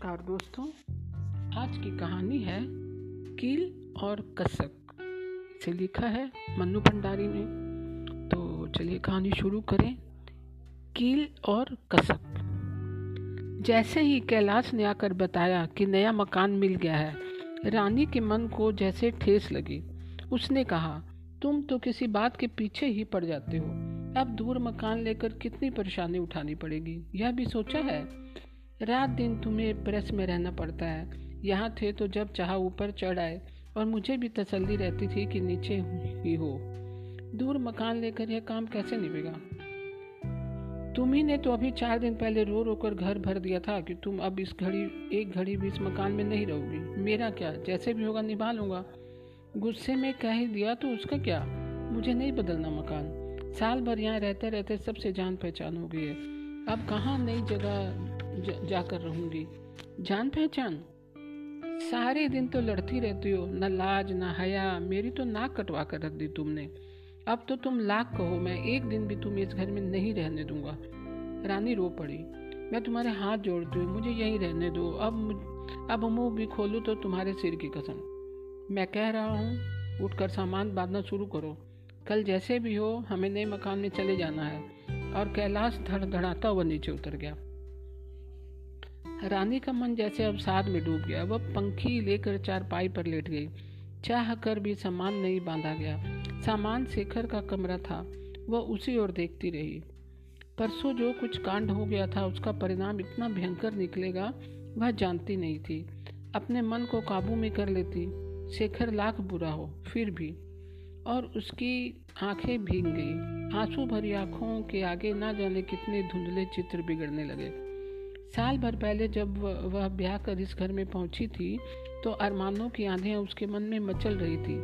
नमस्कार दोस्तों, आज की कहानी है कील और कसक। इसे लिखा है मन्नू भंडारी ने। तो चलिए कहानी शुरू करें, कील और कसक। जैसे ही कैलाश ने आकर बताया कि नया मकान मिल गया है, रानी के मन को जैसे ठेस लगी। उसने कहा, तुम तो किसी बात के पीछे ही पड़ जाते हो। अब दूर मकान लेकर कितनी परेशानी उठानी पड़ेगी, यह भी सोचा है? रात दिन तुम्हें प्रेस में रहना पड़ता है। यहाँ थे तो जब चाह ऊपर चढ़ आए और मुझे भी तसल्ली रहती थी कि नीचे ही हो। दूर मकान लेकर यह काम कैसे निभेगा? तुम्ही ने तो अभी चार दिन पहले रो रो कर घर भर दिया था कि तुम अब इस घड़ी, एक घड़ी भी इस मकान में नहीं रहोगी। मेरा क्या? जैसे भी होगा निभा लूँगा। गुस्से में कह ही दिया तो उसका क्या? मुझे नहीं बदलना मकान। साल भर यहाँ रहते रहते सबसे जान पहचान हो गई है। अब कहाँ नई जगह जाकर रहूँगी। जान पहचान। सारे दिन तो लड़ती रहती हो, ना लाज, ना हया। मेरी तो नाक कटवा कर रख दी तुमने। अब तो तुम लाख कहो, मैं एक दिन भी तुम इस घर में नहीं रहने दूँगा। रानी रो पड़ी। मैं तुम्हारे हाथ जोड़ती हूँ, मुझे यहीं रहने दो। अब अब मुँह भी खोलूँ तो तुम्हारे सिर की कसम। मैं कह रहा हूँ, उठकर सामान बांधना शुरू करो। कल जैसे भी हो, हमें नए मकान में चले जाना है। और कैलाश धड़ धड़ाता हुआ नीचे उतर गया। रानी का मन जैसे अब साध में डूब गया। वह पंखी लेकर चारपाई पर लेट गई। चाह कर भी सामान नहीं बांधा गया। सामान शेखर का कमरा था। वह उसी ओर देखती रही। परसों जो कुछ कांड हो गया था, उसका परिणाम इतना भयंकर निकलेगा, वह जानती नहीं थी। अपने मन को काबू में कर लेती। शेखर लाख बुरा हो, फिर भी। और उसकी आँखें भीग गई। आँसू भरी आँखों के आगे ना जाने कितने धुंधले चित्र बिगड़ने लगे। साल भर पहले जब वह ब्याह कर इस घर में पहुँची थी तो अरमानों की आंधियाँ उसके मन में मचल रही थी,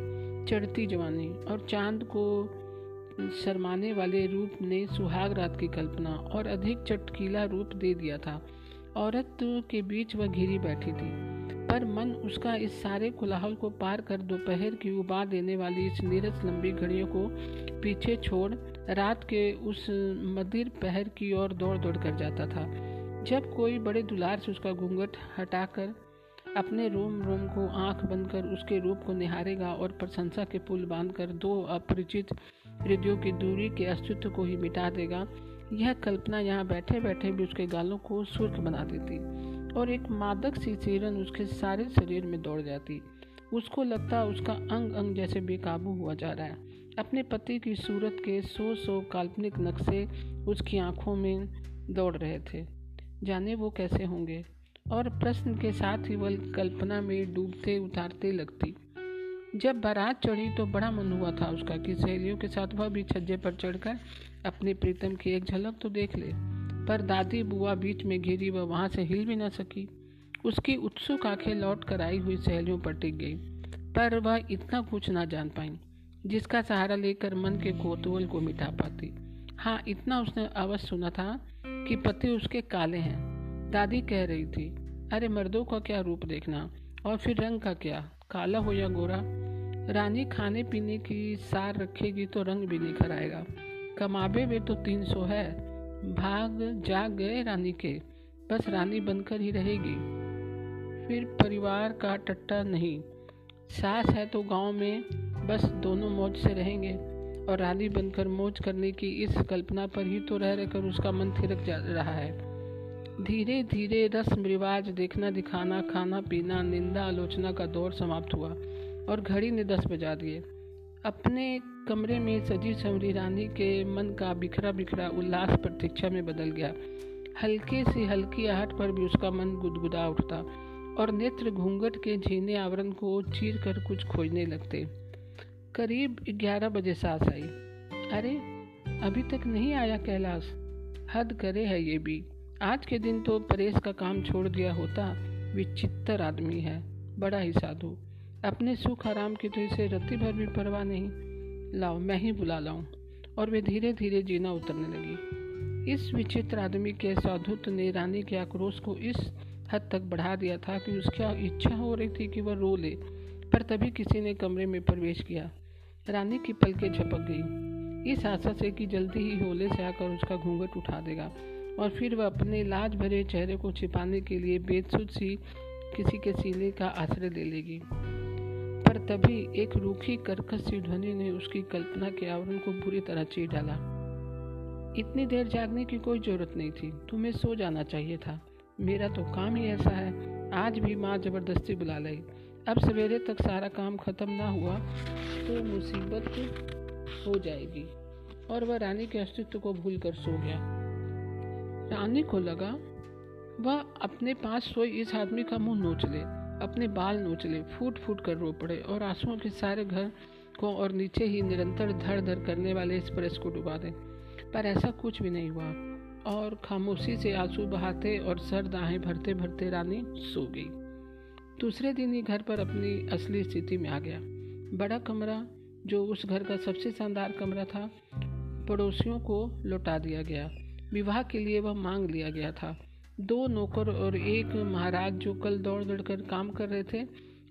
चढ़ती जवानी, और चाँद को शर्माने वाले रूप ने सुहाग रात की कल्पना और अधिक चटकीला रूप दे दिया था। औरत के बीच वह घिरी बैठी थी, पर मन उसका इस सारे कोलाहल को पार कर दोपहर की उबा देने वाली इस नीरस लंबी घड़ियों को पीछे छोड़ रात के उस मदिर पहर की ओर दौड़ दौड़ कर जाता था। जब कोई बड़े दुलार से उसका घूंघट हटाकर अपने रोम रोम को आँख बंद कर उसके रूप को निहारेगा और प्रशंसा के पुल बांधकर दो अपरिचित हृदयों की दूरी के अस्तित्व को ही मिटा देगा, यह कल्पना यहाँ बैठे बैठे भी उसके गालों को सुर्ख बना देती और एक मादक सी सीरन उसके सारे शरीर में दौड़ जाती। उसको लगता उसका अंग अंग जैसे बेकाबू हुआ जा रहा है। अपने पति की सूरत के सौ सौ काल्पनिक नक्शे उसकी आँखों में दौड़ रहे थे। जाने वो कैसे होंगे। और प्रश्न के साथ ही वह कल्पना में डूबते, उतारते लगती। जब बारात चढ़ी तो बड़ा मन हुआ था उसका कि सहेलियों के साथ वह भी छज्जे पर चढ़कर अपने प्रीतम की एक झलक तो देख ले। पर दादी बुआ बीच में घिरी वह वहाँ से हिल भी न सकी। उसकी उत्सुक आँखें लौट कर आई हुई सहेलियों पर टिक गई। पर वह इतना कुछ ना जान पाई, जिसका सहारा लेकर मन के कोतवल को मिटा पाती। हाँ इतना उसने अवश्य सुना था कि पति उसके काले हैं। दादी कह रही थी, अरे, मर्दों का क्या रूप देखना? और फिर रंग का क्या? काला हो या गोरा? रानी खाने पीने की सार रखेगी तो रंग भी निखर आएगा। कमाबे वे तो तीन सौ है। भाग जाग गए रानी के। बस रानी बनकर ही रहेगी। फिर परिवार का टट्टा नहीं। सास है तो गाँव में बस दोनों मौज से रहेंगे। और रानी बनकर मौज करने की इस कल्पना पर ही तो रह रहकर उसका मन थिरक जा रहा है। धीरे धीरे रस्म रिवाज देखना, दिखाना, खाना, पीना, निंदा, आलोचना का दौर समाप्त हुआ और घड़ी ने दस बजा दिए। अपने कमरे में सजी संवरी रानी के मन का बिखरा बिखरा उल्लास प्रतीक्षा में बदल गया। हल्के से हल्की आहट पर भी उसका मन गुदगुदा उठता और नेत्र घूंघट के झीने आवरण को चीर कर कुछ खोजने लगते। करीब ग्यारह बजे सास आई। अरे, अभी तक नहीं आया कैलाश। हद करे है ये भी। आज के दिन तो परेश का काम छोड़ दिया होता, विचित्र आदमी है, बड़ा ही साधु। अपने सुख आराम की तो इसे रत्ती भर भी परवाह नहीं। लाओ, मैं ही बुला लाऊं। और वे धीरे धीरे जीना उतरने लगी। इस विचित्र आदमी के साधुत्व ने रानी के आक्रोश को इस हद तक बढ़ा दिया था कि उसकी इच्छा हो रही थी कि वह रो ले, पर तभी किसी ने कमरे में प्रवेश किया। रानी की पलकें झपक गई। इस आशा से कि जल्दी ही होले से आकर उसका घूंघट उठा देगा और फिर वह अपने लाज भरे चेहरे को छिपाने के लिए बेदसुद सी किसी के सीने का आश्रय ले लेगी। पर तभी एक रूखी कर्कश सी ध्वनि ने उसकी कल्पना के आवरण को बुरी तरह चीर डाला। इतनी देर जागने की कोई ज़रूरत नहीं थी। तुम्हें सो जाना चाहिए था। मेरा तो काम ही ऐसा है। आज भी माँ ज़बरदस्ती बुला लाई अब सवेरे तक सारा काम खत्म ना हुआ तो मुसीबत हो जाएगी। और वह रानी के अस्तित्व को भूल कर सो गया। रानी को लगा, वह अपने पास सोए इस आदमी का मुँह नोच ले, अपने बाल नोच ले फूट फूट कर रो पड़े और आंसुओं के सारे घर को और नीचे ही निरंतर धड़ धड़ करने वाले इस प्रेस को डुबा दे। पर ऐसा कुछ भी नहीं हुआ और खामोशी से आँसू बहाते और सर दाहें भरते भरते रानी सो गई। दूसरे दिन ही घर पर अपनी असली स्थिति में आ गया। बड़ा कमरा, जो उस घर का सबसे शानदार कमरा था, पड़ोसियों को लौटा दिया गया। विवाह के लिए वह मांग लिया गया था। दो नौकर और एक महाराज जो कल दौड़ दौड़ कर काम कर रहे थे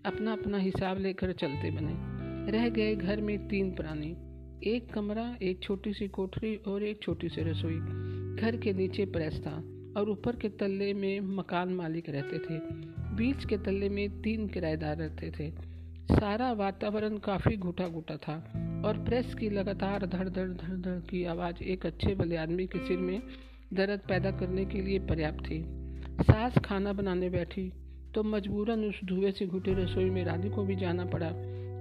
अपना अपना हिसाब लेकर चलते बने। रह गए घर में तीन प्राणी। एक कमरा, एक छोटी सी कोठरी और एक छोटी सी रसोई। घर के नीचे प्रेस था। और ऊपर के तल्ले में मकान मालिक रहते थे। बीच के तल्ले में तीन किराएदार रहते थे। सारा वातावरण काफ़ी घुटा घुटा था और प्रेस की लगातार धड़ धड़ धड़ धड़ की आवाज़ एक अच्छे भले आदमी के सिर में दर्द पैदा करने के लिए पर्याप्त थी। सास खाना बनाने बैठी तो मजबूरन उस धुएँ से घुटे रसोई में रानी को भी जाना पड़ा।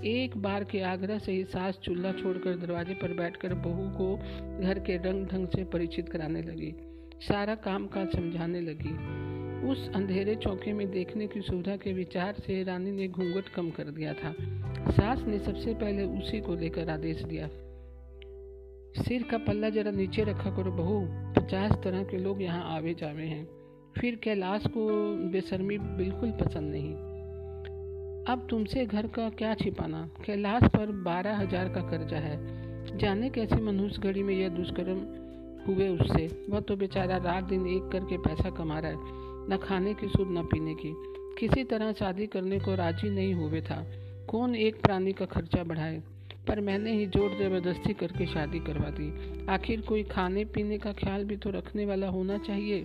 एक बार के आग्रह से ही सास चूल्हा छोड़कर दरवाजे पर बैठकर बहू को घर के रंग ढंग से परिचित कराने लगी। सारा काम काज समझाने लगी। उस अंधेरे चौके में देखने की सुविधा के विचार से रानी ने घूंघट कम कर दिया था। सास ने सबसे पहले उसी को लेकर आदेश दिया। सिर का पल्ला जरा नीचे रखा करो बहू, पचास तरह के लोग यहाँ आवे जावे हैं। फिर कैलाश को बेशर्मी बिल्कुल पसंद नहीं। अब तुमसे घर का क्या छिपाना? कैलाश पर बारह हज़ार का कर्जा है। जाने कैसे मनुष्य घड़ी में यह दुष्कर्म हुए उससे। वह तो बेचारा रात दिन एक करके पैसा कमा रहा है, न खाने की सुध, न पीने की। किसी तरह शादी करने को राज़ी नहीं हुए था। कौन एक प्राणी का खर्चा बढ़ाए? पर मैंने ही ज़ोर ज़बरदस्ती करके शादी करवा दी। आखिर कोई खाने पीने का ख्याल भी तो रखने वाला होना चाहिए।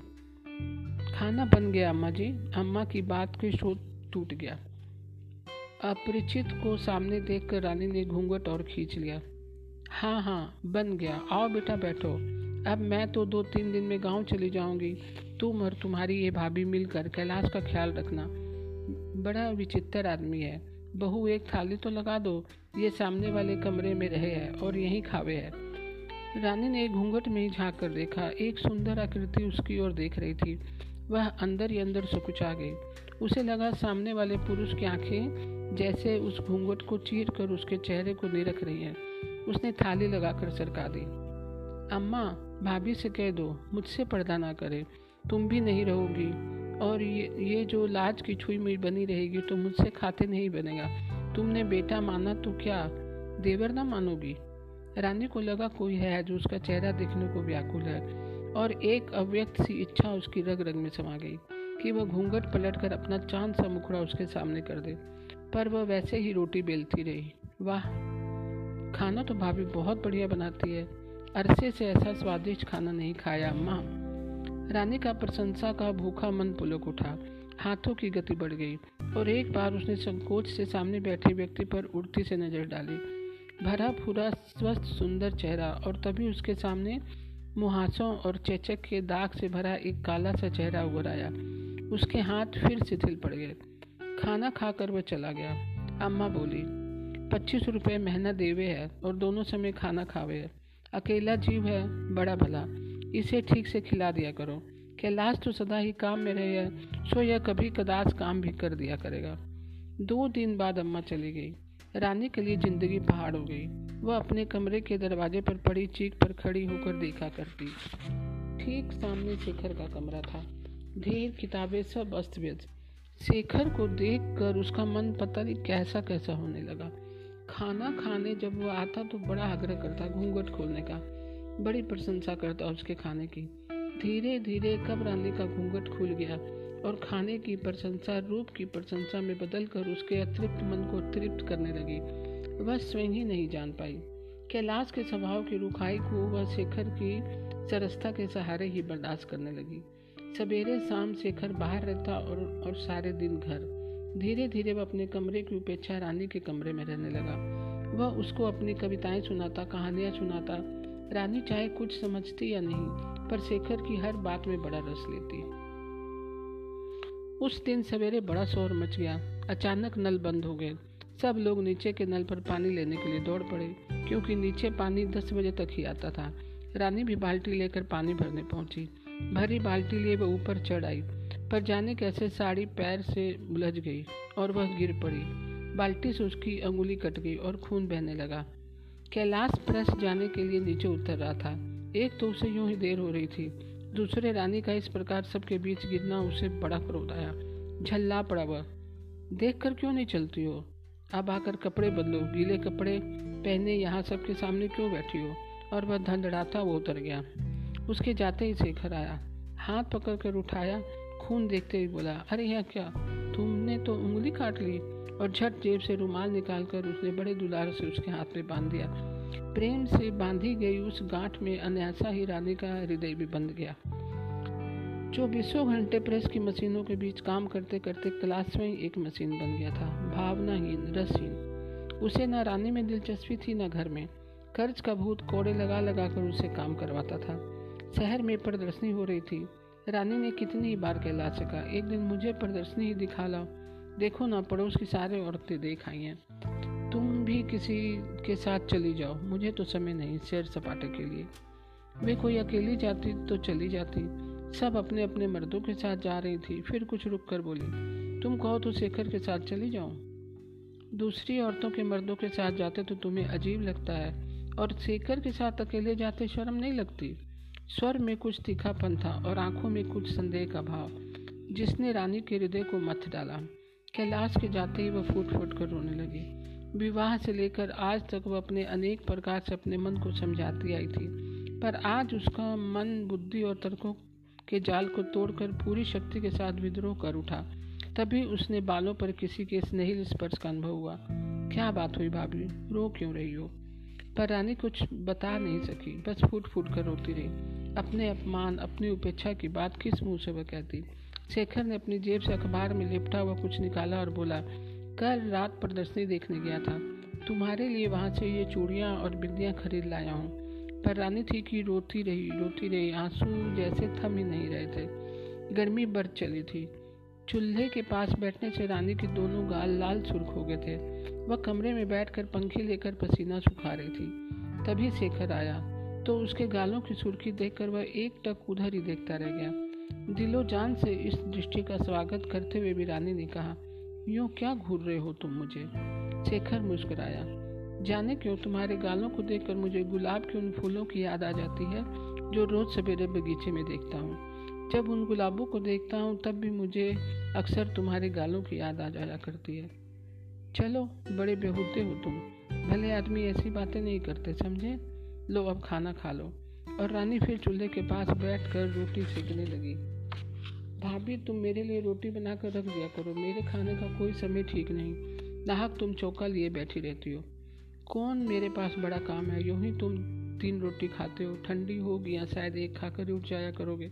खाना बन गया अम्मा जी अम्मा की बात के शोध टूट गया। अपरिचित को सामने देखकर रानी ने घूंघट और खींच लिया। हाँ हाँ बन गया। आओ बेटा बैठो। अब मैं तो दो तीन दिन में गाँव चली जाऊँगी। तुम और तुम्हारी ये भाभी मिलकर कैलाश का ख्याल रखना। बड़ा विचित्र आदमी है। बहू एक थाली तो लगा दो। ये सामने वाले कमरे में रहे है और यहीं खावे है। रानी ने घूंघट में ही झाँक कर देखा। एक सुंदर आकृति उसकी ओर देख रही थी। वह अंदर ही अंदर सुकुचा गई। उसे लगा सामने वाले पुरुष की आँखें जैसे उस घूंघट को चीर कर उसके चेहरे को निरख रही हैं। उसने थाली लगाकर सरका दी। अम्मा भाभी से कह दो, मुझसे पर्दा ना करे, तुम भी नहीं रहोगी। और ये ये जो लाज की छुई मुई बनी रहेगी तो मुझसे खाते नहीं बनेगा। तुमने बेटा माना तो क्या? देवर ना मानोगी? रानी को लगा कोई है जो उसका चेहरा देखने को व्याकुल है। और एक अव्यक्त सी इच्छा उसकी रग रग में समा गई कि वह घूंघट पलट कर अपना चाँद सा मुखड़ा उसके सामने कर दे। पर वह वैसे ही रोटी बेलती रही। वाह, खाना तो भाभी बहुत बढ़िया बनाती है। अरसे से ऐसा स्वादिष्ट खाना नहीं खाया, अम्मा। रानी का प्रशंसा का भूखा मन पुलक उठा। हाथों की गति बढ़ गई और एक बार उसने संकोच से सामने बैठे व्यक्ति पर उड़ती से नज़र डाली। भरा फूरा, स्वस्थ, सुंदर चेहरा और तभी उसके सामने मुहासों और चेचक के दाग से भरा एक काला सा चेहरा उभर आया। उसके हाथ फिर शिथिल पड़ गए। खाना खाकर वह चला गया। अम्मा बोली, पच्चीस रुपये महीना देवे है और दोनों समय खाना खावे है। अकेला जीव है, बड़ा भला। इसे ठीक से खिला दिया करो। कैलाश तो सदा ही काम में रहे है सो यह कभी कदाच काम भी कर दिया करेगा। दो दिन बाद अम्मा चली गई। रानी के लिए ज़िंदगी पहाड़ हो गई। वह अपने कमरे के दरवाजे पर पड़ी चीख पर खड़ी होकर देखा करती। ठीक सामने शेखर का कमरा था। ढेर किताबें, सब अस्त व्यस्त शेखर को देखकर उसका मन पता नहीं कैसा कैसा होने लगा। खाना खाने जब वो आता तो बड़ा आग्रह करता घूंघट खोलने का। बड़ी प्रशंसा करता उसके खाने की। धीरे धीरे कब रानी का घूंघट खुल गया और खाने की प्रशंसा, रूप की प्रशंसा में बदलकर उसके अतृप्त मन को तृप्त करने लगी। वह स्वयं ही नहीं जान पाई। कैलाश के स्वभाव की रुखाई को वह शेखर की सरसता के सहारे ही बर्दाश्त करने लगी। सवेरे शाम शेखर बाहर रहता और और सारे दिन घर। धीरे धीरे वह अपने कमरे की उपेक्षा रानी के कमरे में रहने लगा। वह उसको अपनी कविताएँ सुनाता, कहानियाँ सुनाता। रानी चाहे कुछ समझती या नहीं, पर शेखर की हर बात में बड़ा रस लेती। उस दिन सवेरे बड़ा शोर मच गया। अचानक नल बंद हो गए। सब लोग नीचे के नल पर पानी लेने के लिए दौड़ पड़े, क्योंकि नीचे पानी दस बजे तक ही आता था। रानी भी बाल्टी लेकर पानी भरने पहुँची। भरी बाल्टी लिए वह ऊपर चढ़ आई। पर जाने कैसे साड़ी पैर से उलझ गई और वह गिर पड़ी। बाल्टी से उसकी अंगुली कट गई और खून बहने लगा। कैलाश प्रेस जाने के लिए नीचे उतर रहा था। एक तो उसे यूँ ही देर हो रही थी। दूसरे रानी का इस प्रकार सबके बीच गिरना उसे बड़ा क्रोध आया। झल्ला पड़ा वह। देख कर क्यों नहीं चलती हो? अब आकर कपड़े बदलो। गीले कपड़े पहने यहाँ सबके सामने क्यों बैठी हो? और वह धंधड़ाता वो उतर गया। उसके जाते ही शेखर आया। हाथ पकड़ कर उठाया खून देखते ही बोला, अरे यह क्या? तुमने तो उंगली काट ली और झट जेब से रुमाल निकालकर उसने बड़े दुलार से उसके हाथ में बाँध दिया। प्रेम से बांधी गई उस गांठ में अन्यासा ही रानी का हृदय भी बंध गया। चौबीसों घंटे प्रेस की मशीनों के बीच काम करते करते क्लास में एक मशीन बन गया था, भावनाहीन रसहीन उसे न रानी में दिलचस्पी थी, न घर में। कर्ज का भूत कोड़े लगा लगा कर उसे काम करवाता था। शहर में प्रदर्शनी हो रही थी। रानी ने कितनी बार कहला सका। एक दिन मुझे प्रदर्शनी ही दिखा लाओ। देखो ना, पड़ोस की सारे औरतें देख आई हैं। तुम भी किसी के साथ चली जाओ। मुझे तो समय नहीं सैर सपाटे के लिए। वे कोई अकेली जाती तो चली जाती। सब अपने अपने मर्दों के साथ जा रही थी। फिर कुछ रुक कर बोली, तुम कहो तो शेखर के साथ चली जाओ। दूसरी औरतों के मर्दों के साथ जाते तो तुम्हें अजीब लगता है। और शेखर के साथ अकेले जाते शर्म नहीं लगती। स्वर में कुछ तीखापन था और आँखों में कुछ संदेह का भाव। जिसने रानी के हृदय को मथ डाला। कैलाश के जाते ही वह फूट फूट कर रोने लगी। विवाह से लेकर आज तक वह अपने अनेक प्रकार से अपने मन को समझाती आई थी। पर आज उसका मन, बुद्धि और तर्कों के जाल को तोड़कर पूरी शक्ति के साथ विद्रोह कर उठा। तभी उसने बालों पर किसी के स्नेहिल स्पर्श का अनुभव हुआ। क्या बात हुई भाभी? रो क्यों रही हो? पर रानी कुछ बता नहीं सकी। बस फूट फूट कर रोती रही। अपने अपमान, अपनी उपेक्षा की बात किस मुँह से वह कहती? शेखर ने अपनी जेब से अखबार में लिपटा हुआ कुछ निकाला और बोला, कल रात प्रदर्शनी देखने गया था। तुम्हारे लिए वहाँ से ये चूड़ियाँ और बिंदियाँ खरीद लाया हूँ। पर रानी थी कि रोती रही रोती रही, आँसू जैसे थम ही नहीं रहे थे। गर्मी बढ़ चली थी। चूल्हे के पास बैठने से रानी के दोनों गाल लाल सुर्ख हो गए थे। वह कमरे में बैठकर पंखे लेकर पसीना सुखा रही थी। तभी शेखर आया। तो उसके गालों की सुर्खी देखकर वह एक टक उधर ही देखता रह गया। दिलो जान से इस दृष्टि का स्वागत करते हुए भी रानी ने कहा, यूँ क्या घूर रहे हो तुम मुझे? शेखर मुस्कुराया, जाने क्यों तुम्हारे गालों को देखकर मुझे गुलाब के उन फूलों की याद आ जाती है जो रोज सवेरे बगीचे में देखता हूँ। जब उन गुलाबों को देखता हूँ, तब भी मुझे अक्सर तुम्हारे गालों की याद आ जाया करती है। चलो, बड़े बेहूदे हो तुम, भले आदमी ऐसी बातें नहीं करते, समझे? लो, अब खाना खा लो। और रानी फिर चूल्हे के पास बैठ कर रोटी सेकने लगी। भाभी, तुम मेरे लिए रोटी बनाकर रख दिया करो। मेरे खाने का कोई समय ठीक नहीं। नाहक, तुम चौका लिए बैठी रहती हो। कौन मेरे पास बड़ा काम है? यूँ ही तुम तीन रोटी खाते हो। ठंडी होगी या शायद एक खाकर उठ जाया करोगे।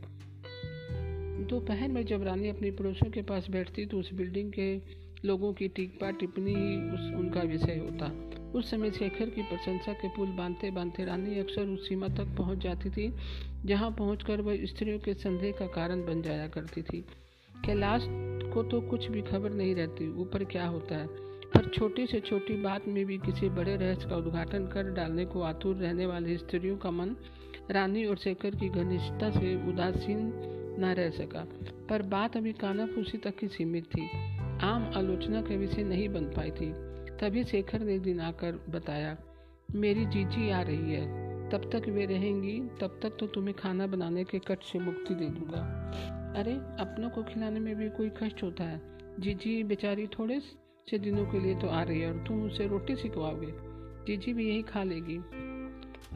दोपहर में जब रानी अपनी पड़ोसियों के पास बैठती तो उस बिल्डिंग के लोगों की टिकपा टिप्पणी ही उस, उनका विषय होता। उस समय शेखर की प्रशंसा के पुल बांधते बांधते रानी अक्सर उस सीमा तक पहुँच जाती थी, जहाँ पहुंचकर वह स्त्रियों के संदेह का कारण बन जाया करती थी। कैलाश को तो कुछ भी खबर नहीं रहती, ऊपर क्या होता है? पर छोटी से छोटी बात में भी किसी बड़े रहस्य का उद्घाटन कर डालने को आतुर रहने वाली स्त्रियों का मन रानी और शेखर की घनिष्ठता से उदासीन न रह सका। पर बात अभी कानाफूसी तक ही सीमित थी। आम आलोचना के विषय नहीं बन पाई थी। तभी शेखर ने दिन आकर बताया, मेरी जीजी आ रही है। तब तक वे रहेंगी, तब तक तो तुम्हें खाना बनाने के कट से मुक्ति दे दूँगा। अरे, अपनों को खिलाने में भी कोई कष्ट होता है? जीजी बेचारी थोड़े से दिनों के लिए तो आ रही है और तुम उसे रोटी सिखवाओगे। जीजी भी यही खा लेगी।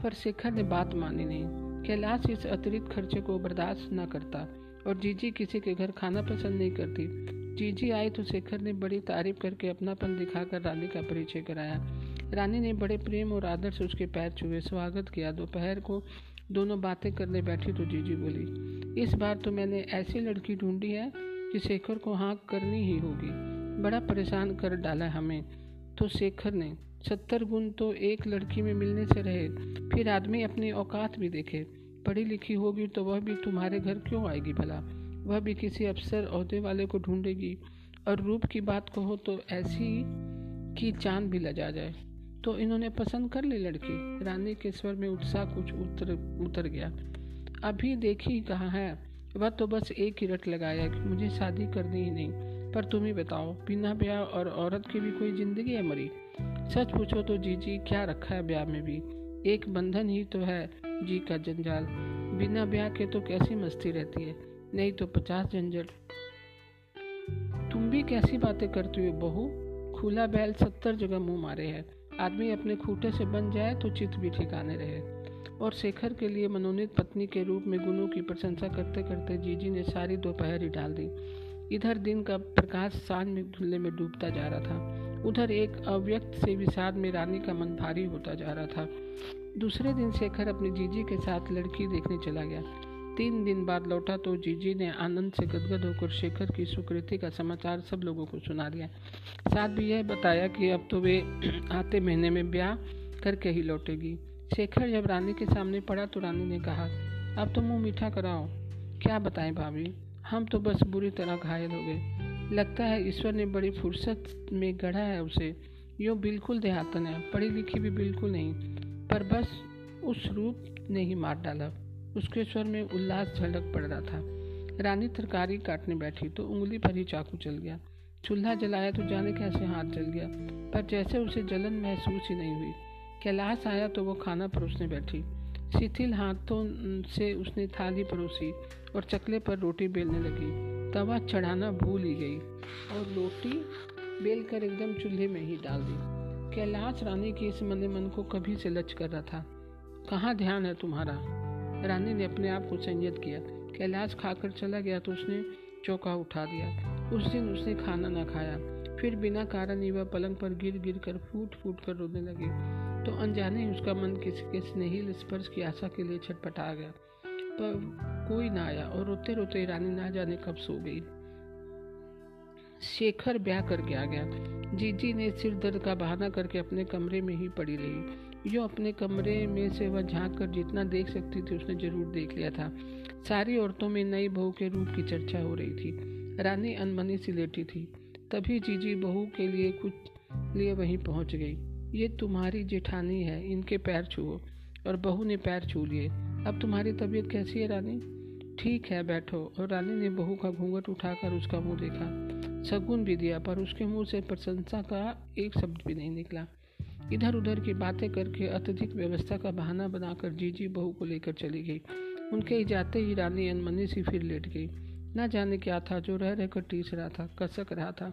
पर शेखर ने बात मानी नहीं। कैलाश इस अतिरिक्त खर्चे को बर्दाश्त न करता और जीजी किसी के घर खाना पसंद नहीं करती। जीजी आई तो शेखर ने बड़ी तारीफ़ करके अपनापन दिखाकर रानी का परिचय कराया। रानी ने बड़े प्रेम और आदर से उसके पैर छुए, स्वागत किया। दोपहर को दोनों बातें करने बैठी तो जीजी बोली, इस बार तो मैंने ऐसी लड़की ढूंढी है कि शेखर को हाँ करनी ही होगी। बड़ा परेशान कर डाला हमें। तो शेखर ने सत्तर गुण तो एक लड़की में मिलने से रहे, फिर आदमी अपनी औकात भी देखे। पढ़ी लिखी होगी तो वह भी तुम्हारे घर क्यों आएगी भला? वह भी किसी अफसर अहदे वाले को ढूंढेगी। और रूप की बात कहो तो ऐसी कि चाँद भी लजा जाए। तो इन्होंने पसंद कर ली लड़की। रानी के स्वर में उत्साह कुछ उतर उतर गया। अभी देखी कहाँ है? वह तो बस एक ही रट लगाया कि मुझे शादी करनी ही नहीं। पर तुम ही बताओ, बिना ब्याह और औरत की भी कोई ज़िंदगी है मरी? सच पूछो तो जी जी क्या रखा है ब्याह में भी? एक बंधन ही तो है जी का जंजाल। बिना ब्याह के तो कैसी मस्ती रहती है? नहीं तो पचास झंझट। तुम भी कैसी बातें करती हो बहू? खुला बैल सत्तर जगह मुँह मारे है। आदमी अपने खूटे से बन जाए तो चित्त भी ठिकाने रहे। और शेखर के लिए मनोनीत पत्नी के रूप में गुणों की प्रशंसा करते करते जीजी ने सारी दोपहर ही डाल दी। इधर दिन का प्रकाश साँझ में धुल्ले में डूबता जा रहा था। उधर एक अव्यक्त से विषाद में रानी का मन भारी होता जा रहा था। दूसरे दिन शेखर अपनी जीजी के साथ लड़की देखने चला गया। तीन दिन बाद लौटा तो जीजी ने आनंद से गदगद होकर शेखर की सुकृति का समाचार सब लोगों को सुना दिया। साथ भी यह बताया कि अब तो वे आते महीने में ब्याह करके ही लौटेगी। शेखर जब रानी के सामने पड़ा तो रानी ने कहा, अब तो मुँह मीठा कराओ। क्या बताएँ भाभी? हम तो बस बुरी तरह घायल हो गए। लगता है ईश्वर ने बड़ी फुर्सत में गढ़ा है उसे। यो बिल्कुल देहातन है, पढ़ी लिखी भी बिल्कुल नहीं, पर बस उस रूप ने ही मार डाला। उसके स्वर में उल्लास झलक पड़ रहा था। रानी तरकारी काटने बैठी तो उंगली पर ही चाकू चल गया। चूल्हा जलाया तो जाने कैसे हाथ जल गया, पर जैसे उसे जलन महसूस ही नहीं हुई। कैलाश आया तो वो खाना परोसने बैठी। शिथिल हाथों से उसने थाली परोसी और चकले पर रोटी बेलने लगी। तवा चढ़ाना भूल ही गई और रोटी बेल कर एकदम चूल्हे में ही डाल दी। कैलाश रानी के इस मन मन को कभी से लच कर रहा था। कहाँ ध्यान है तुम्हारा? रानी ने अपने आप को संयत किया। कैलाश खाकर चला गया तो उसने चौका उठा दिया उस दिन उसने खाना न खाया। फिर बिना कारण ही वह पलंग पर गिर गिर कर फूट फूट कर रोने लगी। तो अनजाने ही उसका मन किसी के स्नेहिल स्पर्श की आशा के लिए छटपटा गया। पर कोई ना आया और रोते रोते रानी ना जाने कब सो गई। शेखर ब्याह करके आ गया। जीजी ने सिर दर्द का बहाना करके अपने कमरे में ही पड़ी रही। जो अपने कमरे में से वह झाँक कर जितना देख सकती थी, उसने ज़रूर देख लिया था। सारी औरतों में नई बहू के रूप की चर्चा हो रही थी। रानी अनमनी सी लेटी थी। तभी जीजी बहू के लिए कुछ लिए वहीं पहुँच गई। ये तुम्हारी जेठानी है, इनके पैर छुओ। और बहू ने पैर छू लिए। अब तुम्हारी तबीयत कैसी है, रानी? ठीक है, बैठो। और रानी ने बहू का घूंघट उठाकर उसका मुँह देखा। सगुन भी दिया, पर उसके मुँह से प्रशंसा का एक शब्द भी नहीं निकला। इधर उधर की बातें करके अत्यधिक व्यवस्था का बहाना बनाकर जीजी बहू को लेकर चली गई। उनके जाते ही रानी अनमनी सी फिर लेट गई। न जाने क्या था, जो रह रहकर टीस रहा था, कसक रहा था।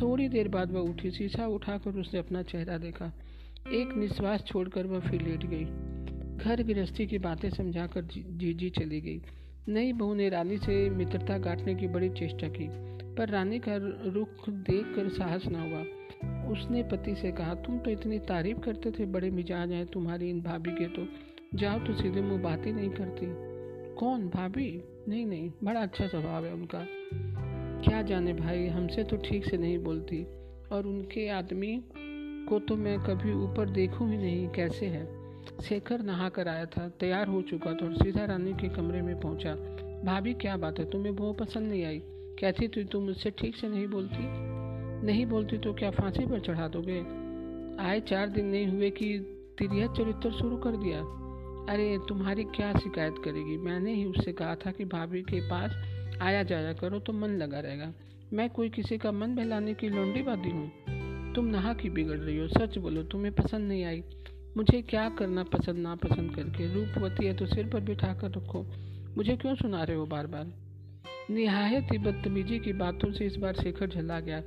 थोड़ी देर बाद वह उठी, शीशा उठाकर उसने अपना चेहरा देखा। एक निश्वास छोड़कर वह फिर लेट गई। घर गृहस्थी की बातें समझाकर जी चली गई। नई बहू ने रानी से मित्रता काटने की बड़ी चेष्टा की, पर रानी का रुख देख कर साहस न हुआ। उसने पति से कहा, तुम तो इतनी तारीफ़ करते थे बड़े मिजाज हैं तुम्हारी इन भाभी के तो जाओ तो सीधे मुँह बात ही नहीं करती। कौन? भाभी? नहीं नहीं, बड़ा अच्छा स्वभाव है उनका। क्या जाने भाई, हमसे तो ठीक से नहीं बोलती। और उनके आदमी को तो मैं कभी ऊपर देखूँ ही नहीं, कैसे है? शेखर नहा कर आया था, तैयार हो चुका था और सीधा रानी के कमरे में पहुँचा। भाभी, क्या बात है? तुम्हें वो पसंद नहीं आई। कहती थी, तुम मुझसे ठीक से नहीं बोलती? नहीं बोलती तो क्या फांसी पर चढ़ा दोगे? आए चार दिन नहीं हुए कि तिरिया चरित्र शुरू कर दिया? अरे, तुम्हारी क्या शिकायत करेगी? मैंने ही उससे कहा था कि भाभी के पास आया जाया करो तो मन लगा रहेगा। मैं कोई किसी का मन बहलाने की लौंडी बादी हूँ। तुम नहा की बिगड़ रही हो। सच बोलो, तुम्हें पसंद नहीं आई। मुझे क्या करना पसंद ना पसंद करके? रूपवती है तो सिर पर बिठा कर रखो। मुझे क्यों सुना रहे हो बार बार निहायत ही बदतमीजी की बातों से इस बार शेखर झला गया।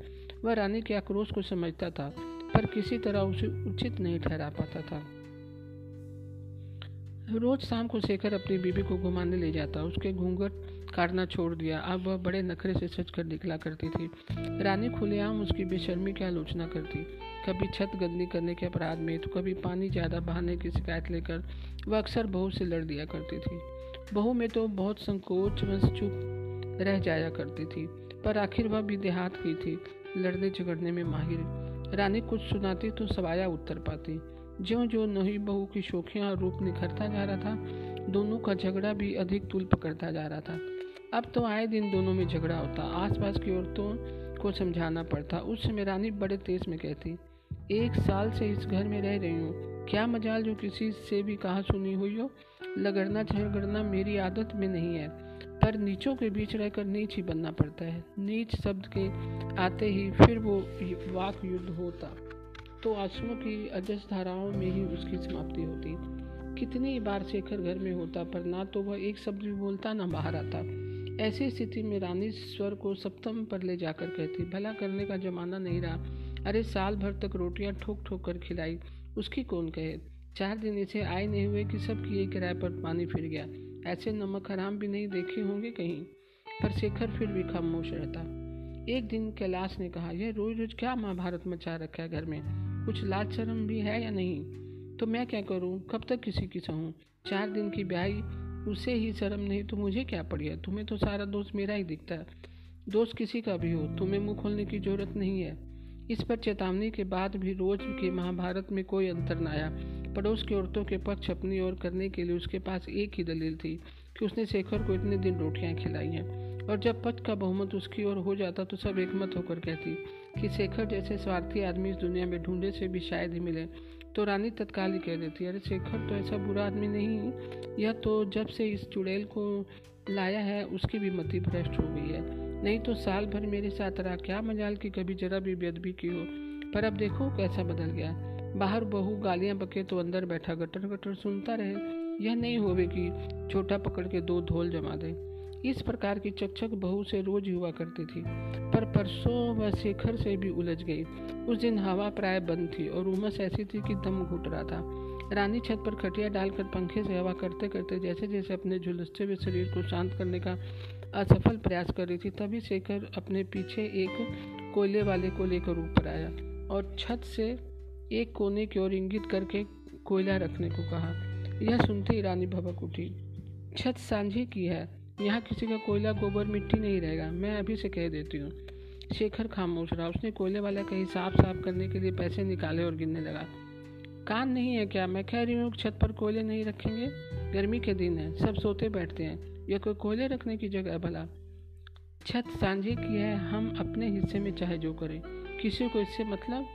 वह रानी के आक्रोश को समझता था, पर किसी तरह उसे उचित नहीं ठहरा पाता था। रोज शाम को शेखर अपनी बीबी को घुमाने ले जाता, उसके घूंघट काटना छोड़ दिया। अब वह बड़े नखरे से सच कर निकला करती थी। रानी खुलेआम उसकी बेशर्मी की आलोचना करती। कभी छत गंदी करने के अपराध में तो कभी पानी ज़्यादा बहाने की शिकायत लेकर वह अक्सर बहू से लड़ दिया करती थी। बहू में तो बहुत संकोच व चुप रह जाया करती थी, पर आखिर वह भी देहात की थी। लड़ने झगड़ने में माहिर। रानी कुछ सुनाती तो सवाया उत्तर पाती। ज्यो ज्यो नही बहू की शोखियाँ रूप निखरता जा रहा था, दोनों का झगड़ा भी अधिक तुल पकड़ता जा रहा था। अब तो आए दिन दोनों में झगड़ा होता, आसपास की औरतों को समझाना पड़ता। उस समय रानी बड़े तेज में कहती, एक साल से इस घर में रह रही हूँ। क्या मजाल जो किसी से भी कहा सुनी हुई हो? लगड़ना झगड़ना मेरी आदत में नहीं है। पर नीचों के बीच रहकर नीच ही बनना पड़ता है। नीच शब्द के आते ही फिर वो वाक युद्ध होता। तो आंसुओं की अजस धाराओं में ही उसकी समाप्ति होती। कितनी बार शेखर घर में होता, पर ना तो वह एक शब्द भी बोलता, ना बाहर आता। ऐसी स्थिति में रानी स्वर को सप्तम पर ले जाकर कहती, भला करने का जमाना नहीं रहा। अरे, साल भर तक रोटियाँ ठोक ठोक कर खिलाई। उसकी कौन कहे? चार दिन इसे आए नहीं हुए कि सब किए किराए पर पानी फिर गया। ऐसे नमक हराम भी नहीं देखे होंगे कहीं। पर शेखर फिर भी खामोश रहता। एक दिन कैलाश ने कहा, यह रोज रोज क्या महाभारत मचा रखा है घर में? कुछ लाज शर्म भी है या नहीं? तो मैं क्या करूँ? कब तक किसी की सहूं? चार दिन की ब्याही, उसे ही शर्म नहीं तो मुझे क्या पड़ी है तुम्हें तो सारा दोस्त मेरा ही दिखता। है दोस्त किसी का भी हो, तुम्हें मुँह खोलने की ज़रूरत नहीं है। इस पर चेतावनी के बाद भी रोज के महाभारत में कोई अंतर न आया। पड़ोस की औरतों के पक्ष अपनी ओर करने के लिए उसके पास एक ही दलील थी कि उसने शेखर को इतने दिन रोटियाँ खिलाई हैं। और जब पक्ष का बहुमत उसकी ओर हो जाता तो सब एकमत होकर कहती कि शेखर जैसे स्वार्थी आदमी इस दुनिया में ढूंढे से भी शायद ही मिले। तो रानी तत्काल ही कह देती, अरे शेखर तो ऐसा बुरा आदमी नहीं, यह तो जब से इस चुड़ैल को लाया है, उसकी भी मति भ्रष्ट हो गई है। नहीं तो साल भर मेरे साथ रहा। क्या मजाल की कभी जरा भी बेदबी की हो। पर अब देखो कैसा बदल गया। बाहर बहू गालियाँ बके तो अंदर बैठा गटर गटर सुनता रहे। यह नहीं होवे कि छोटा पकड़ के दो धोल जमा दे। इस प्रकार की चकचक बहू से रोज हुआ करती थी। पर परसों वह शेखर से भी उलझ गई। उस दिन हवा प्राय बंद थी और उमस ऐसी थी कि दम घुट रहा था। रानी छत पर खटिया डालकर पंखे से हवा करते करते जैसे जैसे अपने झुलसते हुए शरीर को शांत करने का असफल प्रयास कर रही थी, तभी शेखर अपने पीछे एक कोयले वाले को लेकर ऊपर आया और छत से एक कोने की ओर इंगित करके कोयला रखने को कहा। यह सुनते ही रानी भबक उठी। छत सांझी की है। यहाँ किसी का कोयला, गोबर, मिट्टी नहीं रहेगा। मैं अभी से कह देती हूँ। शेखर खामोश रहा। उसने कोयले वाले का हिसाब साफ़ करने के लिए पैसे निकाले और गिनने लगा। कान नहीं है क्या? मैं कह रही हूँ, छत पर कोयले नहीं रखेंगे? गर्मी के दिन है। सब सोते बैठते हैं। यह कोई कोयले रखने की जगह भला। छत सांझे की है, हम अपने हिस्से में चाहे जो करें। किसी को इससे मतलब?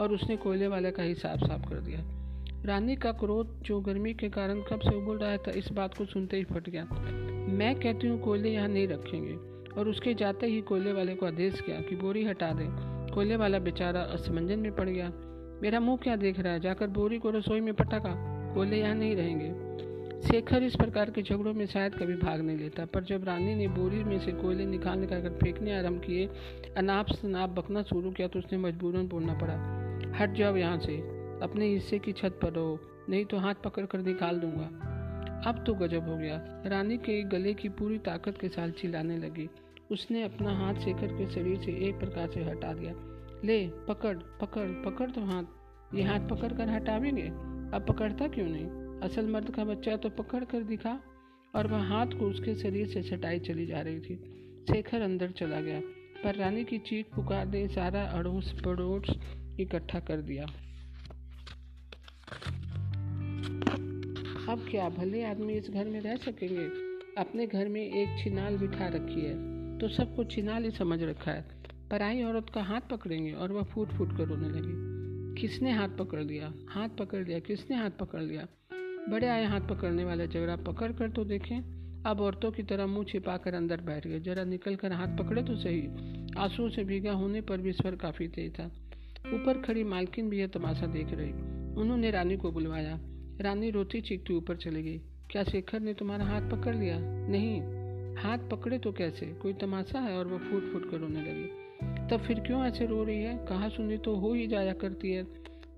और उसने कोयले वाले का हिसाब साफ़ कर दिया। रानी का क्रोध जो गर्मी के कारण कब से उबल रहा था इस बात को सुनते ही फट गया। मैं कहती हूँ, कोयले यहाँ नहीं रखेंगे। और उसके जाते ही कोयले वाले को आदेश किया कि बोरी हटा दे। कोयले वाला बेचारा असमंजन में पड़ गया। मेरा मुँह क्या देख रहा है? जाकर बोरी को रसोई में पटाखा। कोयले यहाँ नहीं रहेंगे। शेखर इस प्रकार के झगड़ों में शायद कभी भाग नहीं लेता, पर जब रानी ने बोरी में से कोयले निकाल निकाल कर फेंकने आरंभ किए, अनाप शनाप बकना शुरू किया तो उसने मजबूरन बोलना पड़ा, हट जाओ यहाँ से, अपने हिस्से की छत पर रहो, नहीं तो हाथ पकड़ कर निकाल दूँगा। अब तो गजब हो गया। रानी के गले की पूरी ताकत के साथ चिल्लाने लगी। उसने अपना हाथ शेखर के शरीर से एक प्रकार से हटा दिया। ले, पकड़ पकड़ पकड़ तो हाथ, ये हाथ पकड़ कर हटावेंगे? अब पकड़ता क्यों नहीं? असल मर्द का बच्चा तो पकड़ कर दिखा और वह हाथ को उसके शरीर से छटाई चली जा रही थी। शेखर अंदर चला गया, पर रानी की चीख पुकार ने सारा अड़ोस पड़ोस इकट्ठा कर दिया। अब क्या भले आदमी इस घर में रह सकेंगे? अपने घर में एक छिनाल बिठा रखी है तो सबको छिनाल ही समझ रखा है। पराई औरत का हाथ पकड़ेंगे और वह फूट फूट कर रोने लगी। किसने हाथ पकड़ लिया? हाथ पकड़ लिया, किसने हाथ पकड़ लिया? बड़े आए हाथ पकड़ने वाला झगड़ा पकड़ कर तो देखें। अब औरतों की तरह मुँह छिपा कर अंदर बैठ गए। जरा निकल कर हाथ पकड़े तो सही। आंसुओं से भीगा होने पर भी स्वर काफ़ी तेज था। ऊपर खड़ी मालकिन भी यह तमाशा देख रही। उन्होंने रानी को बुलवाया। रानी रोती चीखती ऊपर चली गई। क्या शेखर ने तुम्हारा हाथ पकड़ लिया? नहीं। हाथ पकड़े तो कैसे? कोई तमाशा है और वह फूट फूट कर रोने लगी। तब फिर क्यों ऐसे रो रही है? कहा सुनी तो हो ही जाया करती है।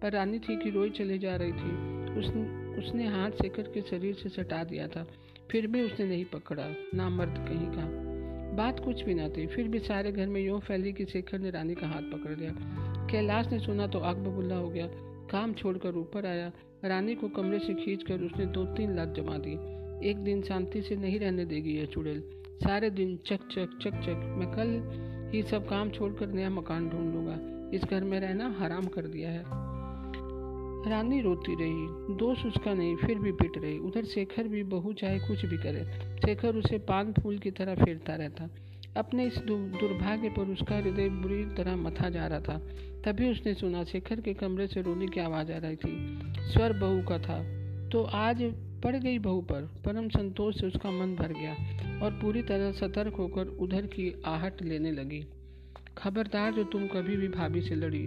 पर रानी थी कि रोई चली जा रही थी। उस उसने हाथ शेखर के शरीर से सटा दिया था। फिर भी उसने नहीं पकड़ा, ना मर्द कहीं का। बात कुछ भी ना थी। फिर भी सारे घर में यूँ फैली कि शेखर ने रानी का हाथ पकड़ लिया। कैलाश ने सुना तो आग बबुल्ला हो गया। काम छोड़कर ऊपर आया। रानी को कमरे से खींचकर उसने दो तीन लात जमा दी। एक दिन शांति से नहीं रहने देगी यह चुड़ैल। सारे दिन चक चक चक चक। मैं कल ही सब काम छोड़कर नया मकान ढूंढ लूँगा। इस घर में रहना हराम कर दिया है। रानी रोती रही। दोष उसका नहीं, फिर भी पिट रही। उधर शेखर भी, बहू चाहे कुछ भी करे, शेखर उसे पान फूल की तरह फेरता रहता। अपने इस दुर्भाग्य पर उसका हृदय बुरी तरह मथा जा रहा था। तभी उसने सुना, शेखर के कमरे से रोने की आवाज़ आ रही थी। स्वर बहू का था। तो आज पड़ गई बहू पर। परम संतोष से उसका मन भर गया और पूरी तरह सतर्क होकर उधर की आहट लेने लगी। खबरदार जो तुम कभी भी भाभी से लड़ी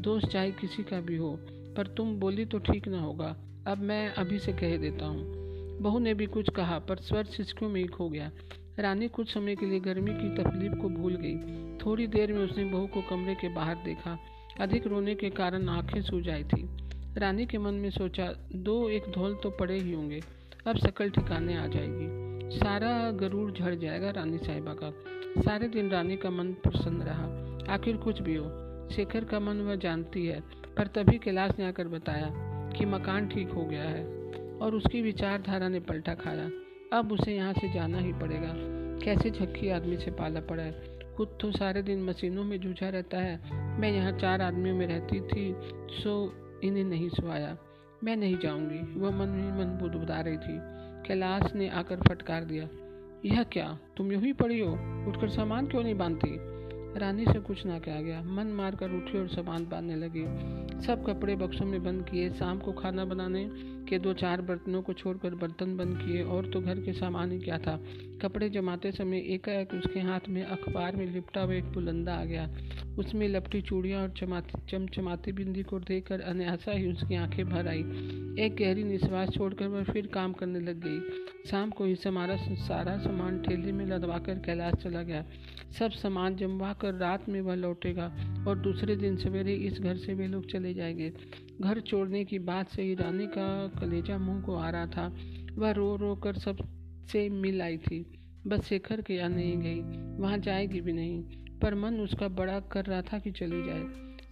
दोस्त चाहे किसी का भी हो पर तुम बोली तो ठीक ना होगा। अब मैं अभी से कह देता हूँ। बहू ने भी कुछ कहा, पर स्वर सिसकों में खो गया। रानी कुछ समय के लिए गर्मी की तकलीफ़ को भूल गई। थोड़ी देर में उसने बहू को कमरे के बाहर देखा। अधिक रोने के कारण आँखें सूज आई थी। रानी के मन में सोचा, दो एक धौल तो पड़े ही होंगे। अब शकल ठिकाने आ जाएगी। सारा गरूर झड़ जाएगा रानी साहिबा का। सारे दिन रानी का मन प्रसन्न रहा। आखिर कुछ भी हो, शेखर का मन वह जानती है। पर तभी कैलाश ने आकर बताया कि मकान ठीक हो गया है और उसकी विचारधारा ने पलटा खाया। अब उसे यहाँ से जाना ही पड़ेगा। कैसे झक्की आदमी से पाला पड़ा है? खुद तो सारे दिन मशीनों में जूझा रहता है। मैं यहाँ चार आदमियों में रहती थी, सो इन्हें नहीं सुहाया। मैं नहीं जाऊँगी। वह मन ही मन बुदबुदा रही थी। कैलाश ने आकर फटकार दिया, यह क्या? तुम यूँ ही पड़ी हो? उठकर सामान क्यों नहीं बांधती? रानी से कुछ ना कहा गया। मन मार कर उठी और सामान बांधने लगी। सब कपड़े बक्सों में बंद किए। शाम को खाना बनाने के दो चार बर्तनों को छोड़कर बर्तन बंद किए। और तो घर के सामान ही क्या था? कपड़े जमाते समय एकाएक उसके हाथ में अखबार में लिपटा हुआ एक बुलंदा आ गया। उसमें लपटी चूड़ियाँ और चमाती, चमचमाती बिंदी को देखकर अनायासा ही उसकी आँखें भर आई। एक गहरी निश्वास छोड़कर वह फिर काम करने लग गई। शाम को ही हमारा सारा सामान ठेले में लदवा कर कैलाश चला गया। सब सामान जमवा कर रात में वह लौटेगा और दूसरे दिन सवेरे इस घर से वे लोग चले जाएँगे। घर छोड़ने की बात से ही रानी का कलेजा मुँह को आ रहा था। वह रो रो कर सबसे मिल आई थी। बस शेखर के यहाँ नहीं गई। वहाँ जाएगी भी नहीं। पर मन उसका बड़ा कर रहा था कि चली जाए।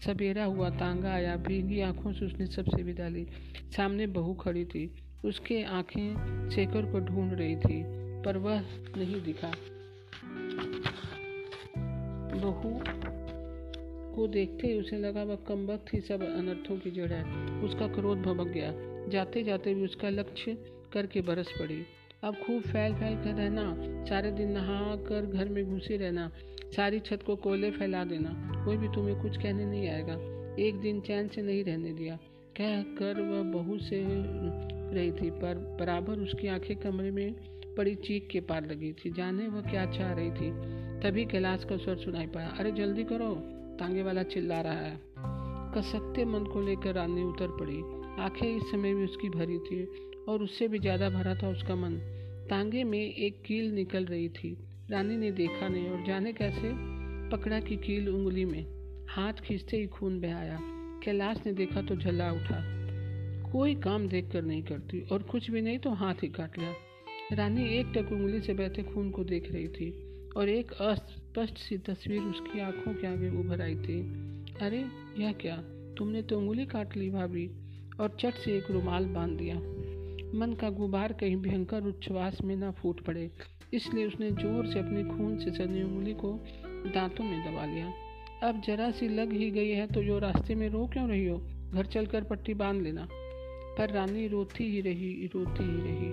सवेरा हुआ, तांगा आया, भीगी आँखों से उसने सबसे विदा ली। सामने बहू खड़ी थी। उसके आँखें शेखर को ढूंढ रही थी, पर वह नहीं दिखा। बहू को देखते ही उसे लगा वह कम वक्त ही सब अनर्थों की जड़ है उसका क्रोध भबक गया। जाते जाते भी उसका लक्ष्य करके बरस पड़ी। अब खूब फैल फैल कर रहना, सारे दिन नहा कर घर में घुसे रहना, सारी छत को कोयले फैला देना, कोई भी तुम्हें कुछ कहने नहीं आएगा। एक दिन चैन से नहीं रहने दिया। कह कर वह बहू से रही थी, पर बराबर उसकी आँखें कमरे में पड़ी, चीख के पार लगी थी। जाने वह क्या चाह रही थी। तभी कैलाश का स्वर सुनाई पाया अरे, जल्दी करो। तांगे वाला चिल्ला रहा है। कसकते मन को लेकर रानी उतर पड़ी। आँखें इस समय भी उसकी भरी थी। और उससे भी ज़्यादा भरा था उसका मन। तांगे में एक कील निकल रही थी। रानी ने देखा नहीं और जाने कैसे? पकड़ा की कील उंगली में। हाथ खींचते ही खून बहाया कैलाश ने देखा तो झल्ला उठा। कोई काम देख कर नहीं करती और कुछ भी नहीं तो हाथ ही काट लिया। रानी एक टक उंगली से बहते खून को देख रही थी और एक अस्पष्ट सी तस्वीर उसकी आँखों के आगे उभर आई थी। अरे, यह क्या? तुमने तो उंगली काट ली भाभी और चट से एक रुमाल बाँध दिया। मन का गुबार कहीं भयंकर उच्छ्वास में ना फूट पड़े। इसलिए उसने ज़ोर से अपनी खून से सनी उंगली को दांतों में दबा लिया। अब जरा सी लग ही गई है तो जो रास्ते में रो क्यों रही हो? घर चलकर पट्टी बाँध लेना। पर रानी रोती ही रही, रोती ही रही।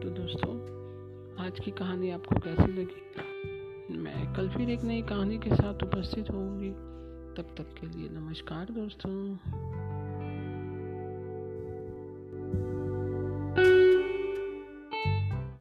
तो दोस्तों, आज की कहानी आपको कैसी लगी? मैं कल फिर एक नई कहानी के साथ उपस्थित होंगी तब तक के लिए नमस्कार दोस्तों।